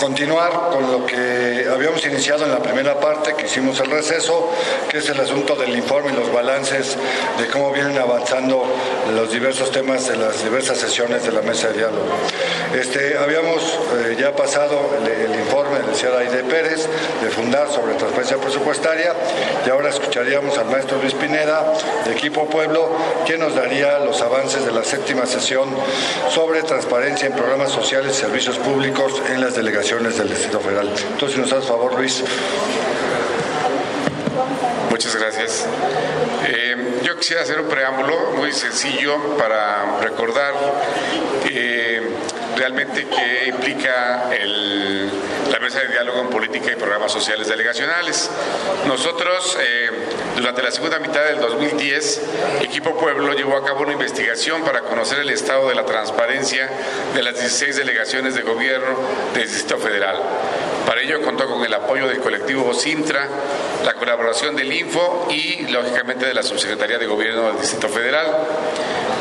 continuar con lo que habíamos iniciado en la primera parte, que hicimos el receso, que es el asunto del informe y los balances de cómo vienen avanzando los diversos temas de las diversas sesiones de la mesa de diálogo. Este, habíamos eh, ya pasado el, informe del señor Aide Pérez de Fundar sobre transparencia presupuestaria y ahora escucharíamos al maestro Luis Pineda de Equipo Pueblo, quien nos daría los avances de la séptima sesión sobre transparencia en programas sociales y servicios públicos en las delegaciones del Distrito Federal. Entonces, si nos das favor, Luis. Muchas gracias. Eh, yo quisiera hacer un preámbulo muy sencillo para recordar eh, realmente qué implica la mesa de diálogo en política y programas sociales delegacionales. Nosotros, eh, durante la segunda mitad del 2010, Equipo Pueblo llevó a cabo una investigación para conocer el estado de la transparencia de las 16 delegaciones de gobierno del Distrito Federal. Para ello contó con el apoyo del colectivo Sintra, la colaboración del Info y, lógicamente, de la Subsecretaría de Gobierno del Distrito Federal.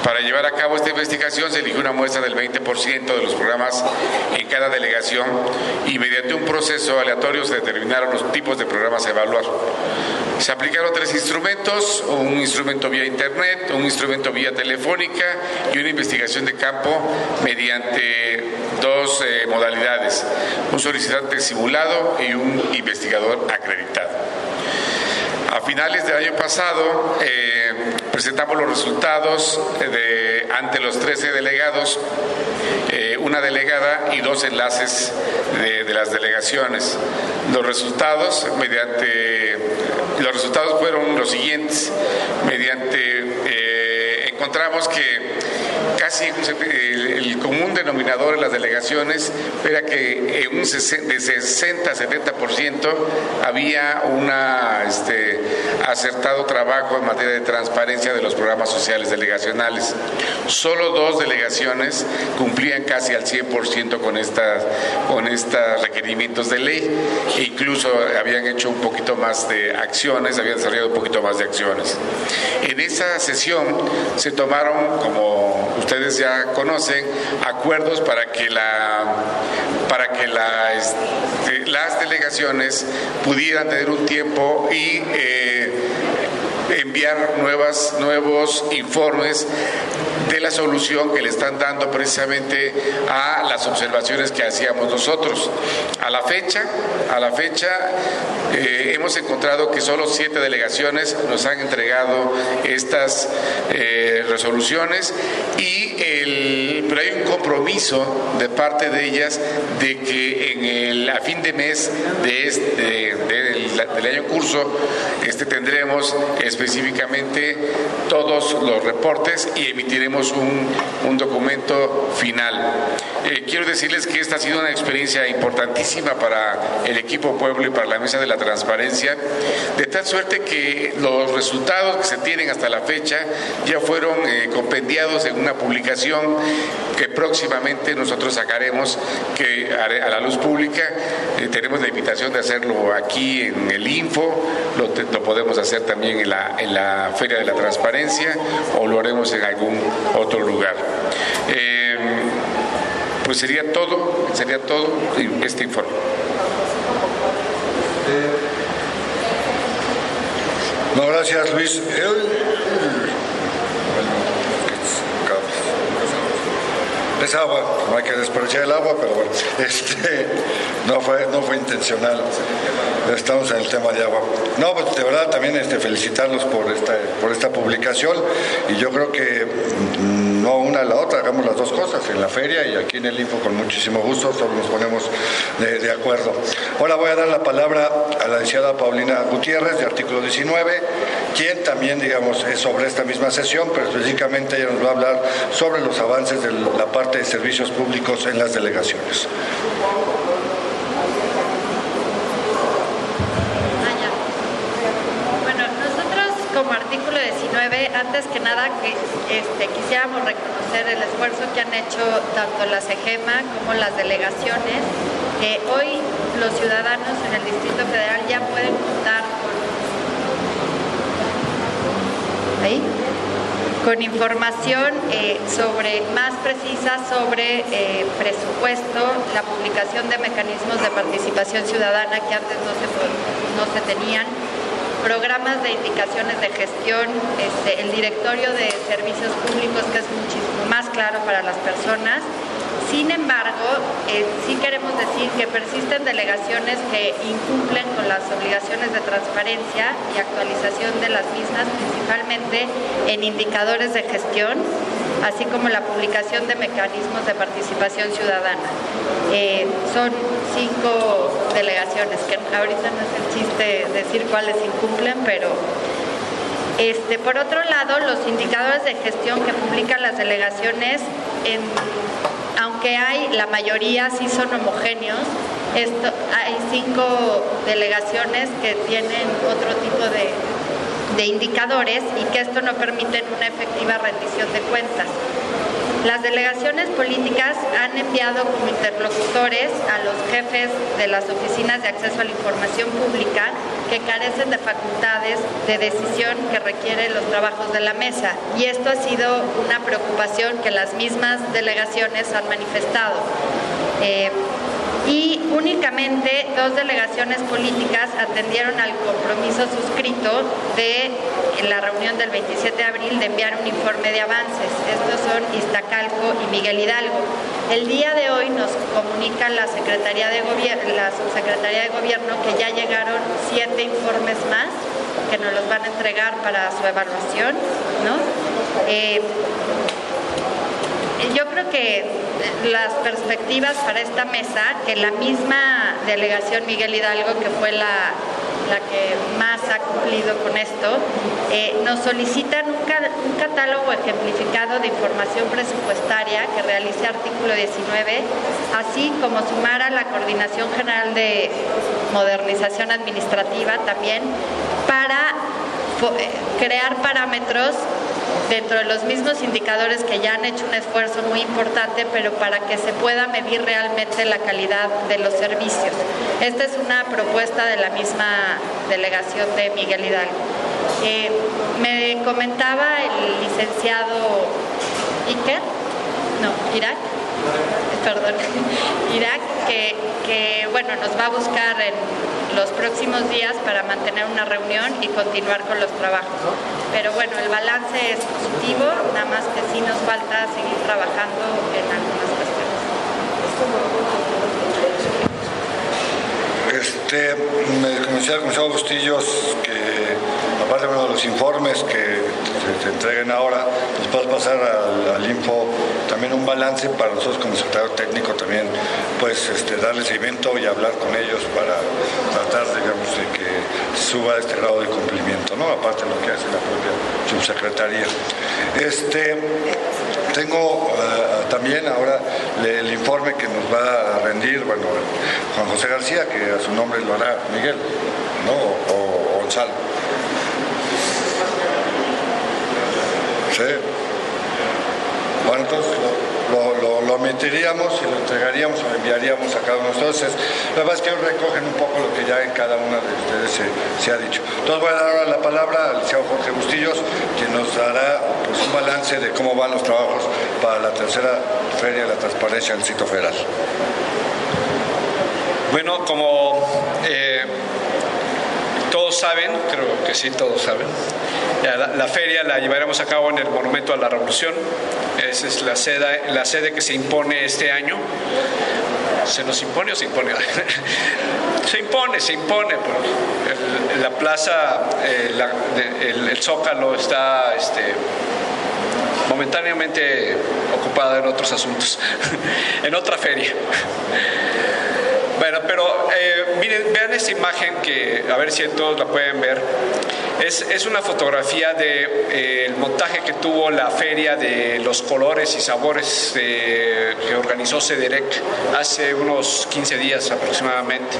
Para llevar a cabo esta investigación se eligió una muestra del 20% de los programas en cada delegación y mediante un proceso aleatorio se determinaron los tipos de programas a evaluar. Se aplicaron tres instrumentos, un instrumento vía Internet, un instrumento vía telefónica y una investigación de campo mediante dos eh, modalidades, un solicitante simulado y un investigador acreditado. A finales del año pasado eh, presentamos los resultados de, ante los 13 delegados, eh, una delegada y dos enlaces de, las delegaciones. Los resultados, mediante, los resultados fueron los siguientes. Mediante, eh, encontramos que casi el, común denominador en las delegaciones era que un de 60 a 70% había un este, acertado trabajo en materia de transparencia de los programas sociales delegacionales. Solo dos delegaciones cumplían casi al 100% con estas con estos requerimientos de ley e incluso habían hecho un poquito más de acciones, habían desarrollado un poquito más de acciones. En esa sesión se tomaron como ustedes ya conocen, acuerdos para que este, las delegaciones pudieran tener un tiempo y eh, enviar nuevos informes de la solución que le están dando precisamente a las observaciones que hacíamos nosotros. A la fecha, a la fecha eh, hemos encontrado que solo siete delegaciones nos han entregado estas eh, resoluciones y pero hay un compromiso de parte de ellas de que en el, a fin de mes de este, del año curso este, tendremos específicamente todos los reportes y emitiremos un, un documento final. Eh, quiero decirles que esta ha sido una experiencia importantísima para el equipo Pueblo y para la Mesa de la Transparencia, de tal suerte que los resultados que se tienen hasta la fecha ya fueron eh, compendiados en una publicación que próximamente nosotros sacaremos que a la luz pública. Eh, tenemos la invitación de hacerlo aquí en el Info, lo, podemos hacer también en la, Feria de la Transparencia o lo haremos en algún otro lugar. Eh, pues sería todo, sería todo este informe. No, gracias Luis. Es agua, no hay que desperdiciar el agua, pero bueno, este, no, fue, no fue intencional. Estamos en el tema de agua. No, pues de verdad también este, felicitarlos por esta, por esta publicación y yo creo que mm, no una a la otra, hagamos las dos cosas, en la feria y aquí en el Info con muchísimo gusto, solo nos ponemos de, acuerdo. Ahora voy a dar la palabra a la licenciada Paulina Gutiérrez de artículo 19, quien también, digamos, es sobre esta misma sesión, pero específicamente ella nos va a hablar sobre los avances de la parte de servicios públicos en las delegaciones. como artículo 19, antes que nada este, quisiéramos reconocer el esfuerzo que han hecho tanto la SEGEMA como las delegaciones, que hoy los ciudadanos en el Distrito Federal ya pueden contar con... ¿Ahí? con información eh, sobre más precisa sobre eh, presupuesto, la publicación de mecanismos de participación ciudadana que antes no se, no se tenían, programas de indicaciones de gestión, este, el directorio de servicios públicos que es muchísimo más claro para las personas. Sin embargo, eh, sí queremos decir que persisten delegaciones que incumplen con las obligaciones de transparencia y actualización de las mismas, principalmente en indicadores de gestión, así como la publicación de mecanismos de participación ciudadana. Eh, son cinco delegaciones, que ahorita no es el chiste decir cuáles incumplen, pero este, por otro lado, los indicadores de gestión que publican las delegaciones aunque hay, la mayoría sí son homogéneos, esto, hay cinco delegaciones que tienen otro tipo de, de indicadores y que esto no permite una efectiva rendición de cuentas. Las delegaciones políticas han enviado como interlocutores a los jefes de las oficinas de acceso a la información pública que carecen de facultades de decisión que requieren los trabajos de la mesa. Y esto ha sido una preocupación que las mismas delegaciones han manifestado. Eh, y únicamente dos delegaciones políticas atendieron al compromiso suscrito de la reunión del 27 de abril de enviar un informe de avances. Estos son Iztacalco y Miguel Hidalgo. El día de hoy nos comunica la Secretaría de Gobierno, la Subsecretaría de Gobierno que ya llegaron siete informes más que nos los van a entregar para su evaluación. ¿no? Eh, yo creo que las perspectivas para esta mesa, que la misma delegación Miguel Hidalgo, que fue la, que más ha cumplido con esto, eh, nos solicitan un, un, catálogo ejemplificado de información presupuestaria que realice artículo 19, así como sumar a la Coordinación General de Modernización Administrativa también para eh, crear parámetros dentro de los mismos indicadores que ya han hecho un esfuerzo muy importante, pero para que se pueda medir realmente la calidad de los servicios. Esta es una propuesta de la misma delegación de Miguel Hidalgo. Eh, me comentaba el licenciado Iker, no, Irak, perdón, Irak, que, bueno, nos va a buscar en los próximos días para mantener una reunión y continuar con los trabajos. Pero bueno, el balance es positivo, nada más que sí nos falta seguir trabajando en algunas cuestiones. Este, me decía el comisario Bustillos que aparte de los informes que se, entreguen ahora, puedes pasar al, info también un balance para nosotros como secretario técnico también, pues este, darle seguimiento y hablar con ellos para tratar, digamos, de que suba este grado de cumplimiento, ¿no? Aparte de lo que hace la propia subsecretaría. Este, tengo eh, también ahora el informe que nos va a rendir, bueno, Juan José García, que a su nombre lo hará Miguel, ¿no? O, o Gonzalo. Sí. Bueno, entonces lo, lo, omitiríamos y lo entregaríamos o enviaríamos a cada uno ustedes. La verdad es que recogen un poco lo que ya en cada una de ustedes se, ha dicho. Entonces voy a dar ahora la palabra al licenciado Jorge Bustillos, quien nos dará pues, un balance de cómo van los trabajos para la tercera Feria de la Transparencia en el sitio federal. Bueno, como eh, todos saben, creo que sí, todos saben, la, feria la llevaremos a cabo en el Monumento a la Revolución. Esa es la sede, la sede que se impone este año. ¿Se nos impone o se impone? se impone, se impone. la plaza, eh, el, Zócalo está este, momentáneamente ocupada en otros asuntos, en otra feria. Bueno, pero eh, miren, vean esta imagen que a ver si todos la pueden ver. Es, una fotografía del de, eh, montaje que tuvo la feria de los colores y sabores que organizó Cederec hace unos 15 días aproximadamente.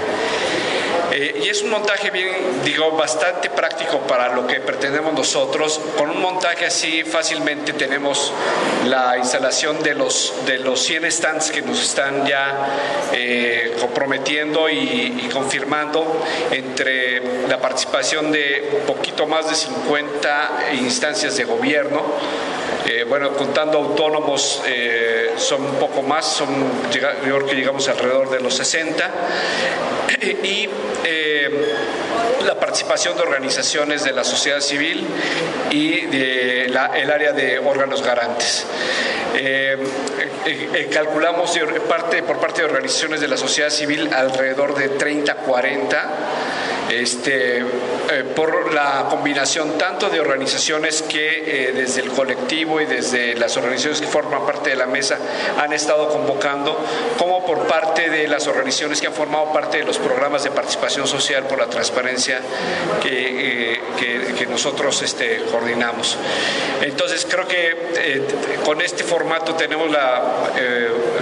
Eh, y es un montaje bien, digo, bastante práctico para lo que pretendemos nosotros. Con un montaje así fácilmente tenemos la instalación de los, de los 100 stands que nos están ya eh, comprometiendo y, confirmando entre la participación de poquito más de 50 instancias de gobierno. Eh, bueno, contando autónomos eh, son un poco más, son, yo creo que llegamos alrededor de los 60. Y la participación de organizaciones de la sociedad civil y el área de órganos garantes. Eh, eh, eh, calculamos parte, por parte de organizaciones de la sociedad civil alrededor de 30, 40 este, eh, por la combinación tanto de organizaciones que eh, desde el colectivo y desde las organizaciones que forman parte de la mesa han estado convocando, como por parte de las organizaciones que han formado parte de los programas de participación social por la transparencia que, eh, nosotros este, coordinamos. Entonces creo que con este formato tenemos la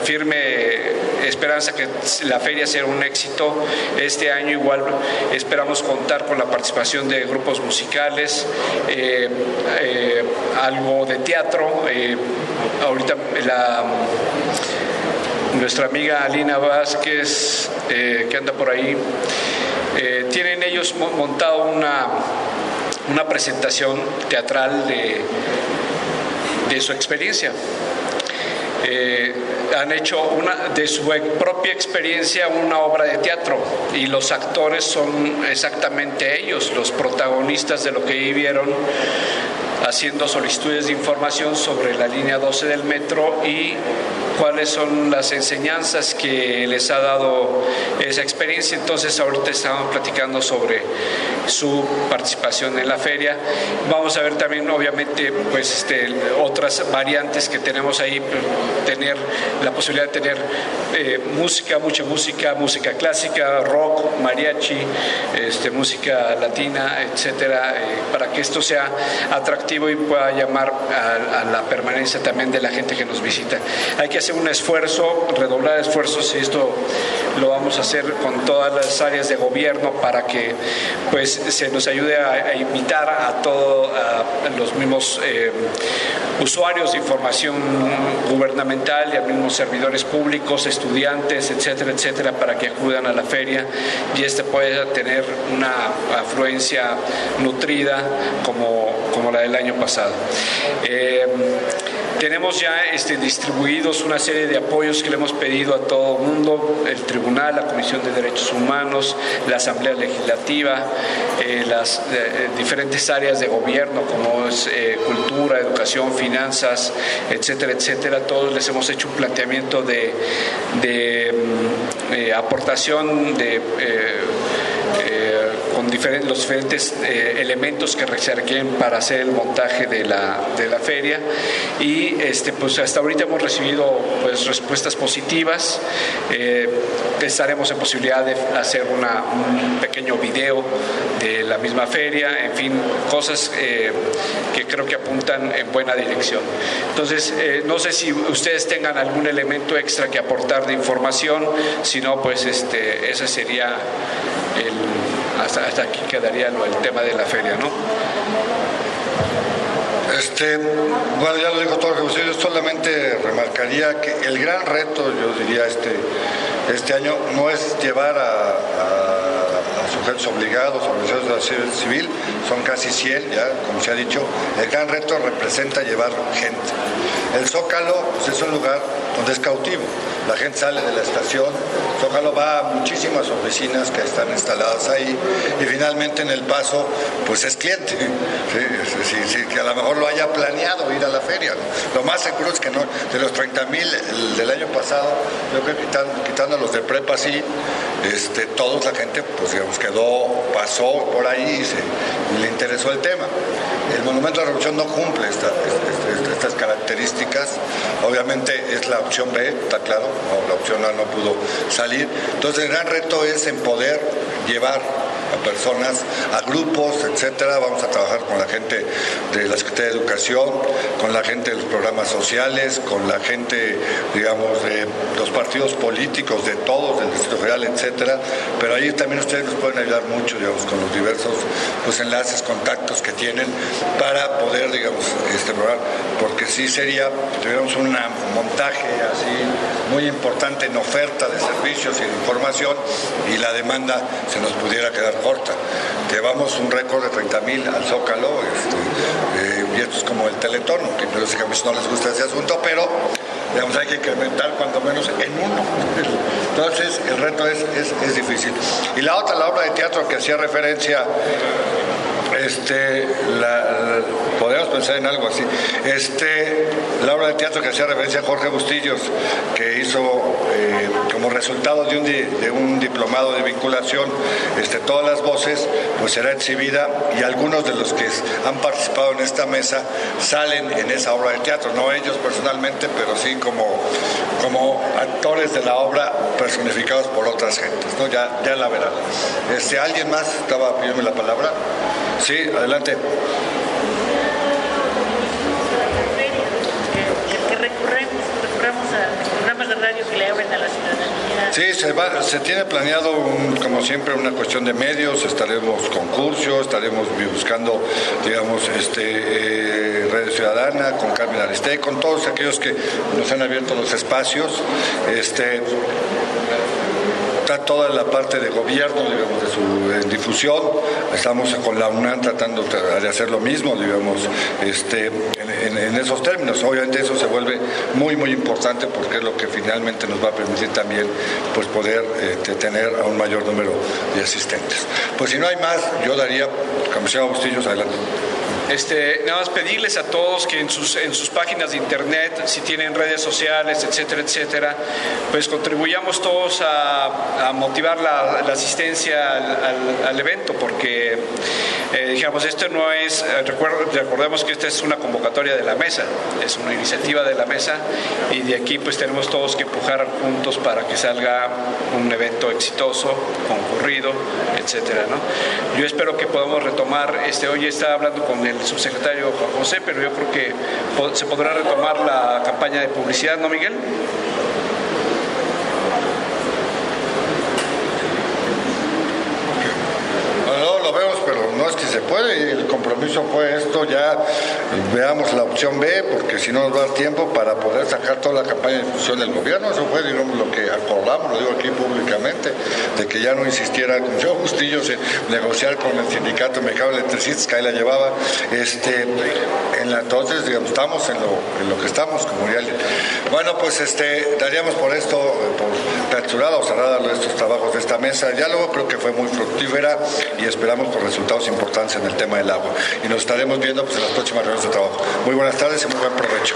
firme esperanza que la feria sea un éxito. Este año igual esperamos contar con la participación de grupos musicales, eh, eh, algo de teatro. Eh, ahorita nuestra amiga Alina Vázquez, que anda por ahí, tienen ellos montado una, una presentación teatral de, de su experiencia. Han hecho de su propia experiencia una obra de teatro. Y los actores son exactamente ellos, los protagonistas de lo que vivieron haciendo solicitudes de información sobre la línea 12 del metro y cuáles son las enseñanzas que les ha dado esa experiencia. Entonces ahorita estamos platicando sobre su participación en la feria. Vamos a ver también obviamente pues este, otras variantes que tenemos ahí, tener la posibilidad de tener eh, música, mucha música, música clásica, rock, mariachi, este, música latina, etcétera, eh, para que esto sea atractivo y pueda llamar a, a la permanencia también de la gente que nos visita. Hay que un esfuerzo, redoblar esfuerzos y esto lo vamos a hacer con todas las áreas de gobierno para que pues se nos ayude a, invitar a todos los mismos eh, usuarios de información gubernamental y a mismos servidores públicos, estudiantes, etcétera, etcétera, para que acudan a la feria y este pueda tener una afluencia nutrida como, como la del año pasado. Eh, tenemos ya este, distribuidos una serie de apoyos que le hemos pedido a todo el mundo, el Tribunal, la Comisión de Derechos Humanos, la Asamblea Legislativa, eh, las eh, diferentes áreas de gobierno como es eh, cultura, educación, finanzas, etcétera, etcétera. Todos les hemos hecho un planteamiento de, mm, aportación de con diferentes, los diferentes eh, elementos que se requieren para hacer el montaje de la, de la feria y este, pues hasta ahorita hemos recibido pues, respuestas positivas. Eh, estaremos en posibilidad de hacer una, un pequeño video de la misma feria, en fin, cosas eh, que creo que apuntan en buena dirección. Entonces, no sé si ustedes tengan algún elemento extra que aportar de información, si no, pues este, ese sería el hasta, aquí quedaría el tema de la feria, ¿no? Este, bueno, ya lo dijo todo yo solamente remarcaría que el gran reto, yo diría, este, este año no es llevar a sujetos obligados, organizaciones de la sociedad civil, son casi 100 ya, como se ha dicho. El gran reto representa llevar gente. El Zócalo pues, es un lugar donde es cautivo. La gente sale de la estación, Zócalo va a muchísimas oficinas que están instaladas ahí y finalmente en el paso pues es cliente, que a lo mejor lo haya planeado ir a la feria. Lo más seguro es que no, de los 30 mil del año pasado, yo creo que quitando, los de prepa sí, este, todos la gente pues digamos quedó, pasó por ahí y, le interesó el tema. El Monumento de la Revolución no cumple estas características, obviamente es la opción B, está claro, la opción A no pudo salir, entonces el gran reto es en poder llevar a personas, a grupos, etcétera. Vamos a trabajar con la gente de la Secretaría de Educación, con la gente de los programas sociales, con la gente, digamos, de los partidos políticos, de todos, del Distrito territorial, etcétera, pero ahí también ustedes nos pueden ayudar mucho, digamos, con los diversos pues, enlaces, contactos que tienen para poder, digamos, este, porque sí sería, tuviéramos un montaje así muy importante en oferta de servicios y de información y la demanda se nos pudiera quedar corta. Llevamos un récord de 30 mil al Zócalo, este, eh, y esto es como el Teletón, que no les gusta ese asunto, pero digamos, hay que incrementar cuando menos en uno. Entonces, el reto es, es, difícil. Y la otra, la obra de teatro que hacía referencia este, la, podemos pensar en algo así. Este, la obra de teatro que hacía referencia a Jorge Bustillos, hizo eh, como resultado de un, de un, diplomado de vinculación este, todas las voces, pues será exhibida y algunos de los que han participado en esta mesa salen en esa obra de teatro, no ellos personalmente, pero sí como, como actores de la obra personificados por otras gentes, ¿no? ya, ya la verán. Este, ¿Alguien más estaba pidiendo la palabra? Sí, adelante. Que, recurremos, recurremos a programas de Sí, se, tiene planeado, como siempre, una cuestión de medios, estaremos concursos, estaremos buscando, digamos, este, eh, Red Ciudadana, con Carmen Ariste, con todos aquellos que nos han abierto los espacios. Este, está toda la parte de gobierno, digamos, de su difusión. Estamos con la UNAM tratando de hacer lo mismo, digamos, este, en, esos términos. Obviamente eso se vuelve muy, muy importante porque es lo que finalmente nos va a permitir también pues, poder este, tener a un mayor número de asistentes. Pues si no hay más, yo daría, comisionado Bustillos, adelante. Este, nada más pedirles a todos que en sus, en sus páginas de internet, si tienen redes sociales, etcétera, etcétera, pues contribuyamos todos a, motivar la, asistencia al, evento, porque, eh, digamos, esto no es, recordemos que esta es una convocatoria de la mesa, es una iniciativa de la mesa, y de aquí pues tenemos todos que empujar juntos para que salga un evento exitoso, concurrido, etcétera, ¿no? Yo espero que podamos retomar, este, hoy está hablando con el subsecretario Juan José, pero yo creo que se podrá retomar la campaña de publicidad, ¿no, Miguel? Es que se puede, el compromiso fue esto, ya veamos la opción B, porque si no nos va a dar tiempo para poder sacar toda la campaña de difusión del gobierno, eso fue digamos, lo que acordamos, lo digo aquí públicamente, de que ya no insistiera con yo Bustillo en negociar con el sindicato mercado de que ahí la llevaba, este, en entonces digamos, estamos en lo, que estamos, como bueno pues este daríamos por esto, por capturado o cerrada estos trabajos de esta mesa, ya luego creo que fue muy fructífera y esperamos por resultados importancia en el tema del agua. Y nos estaremos viendo pues, en las próximas reuniones de trabajo. Muy buenas tardes y muy buen provecho.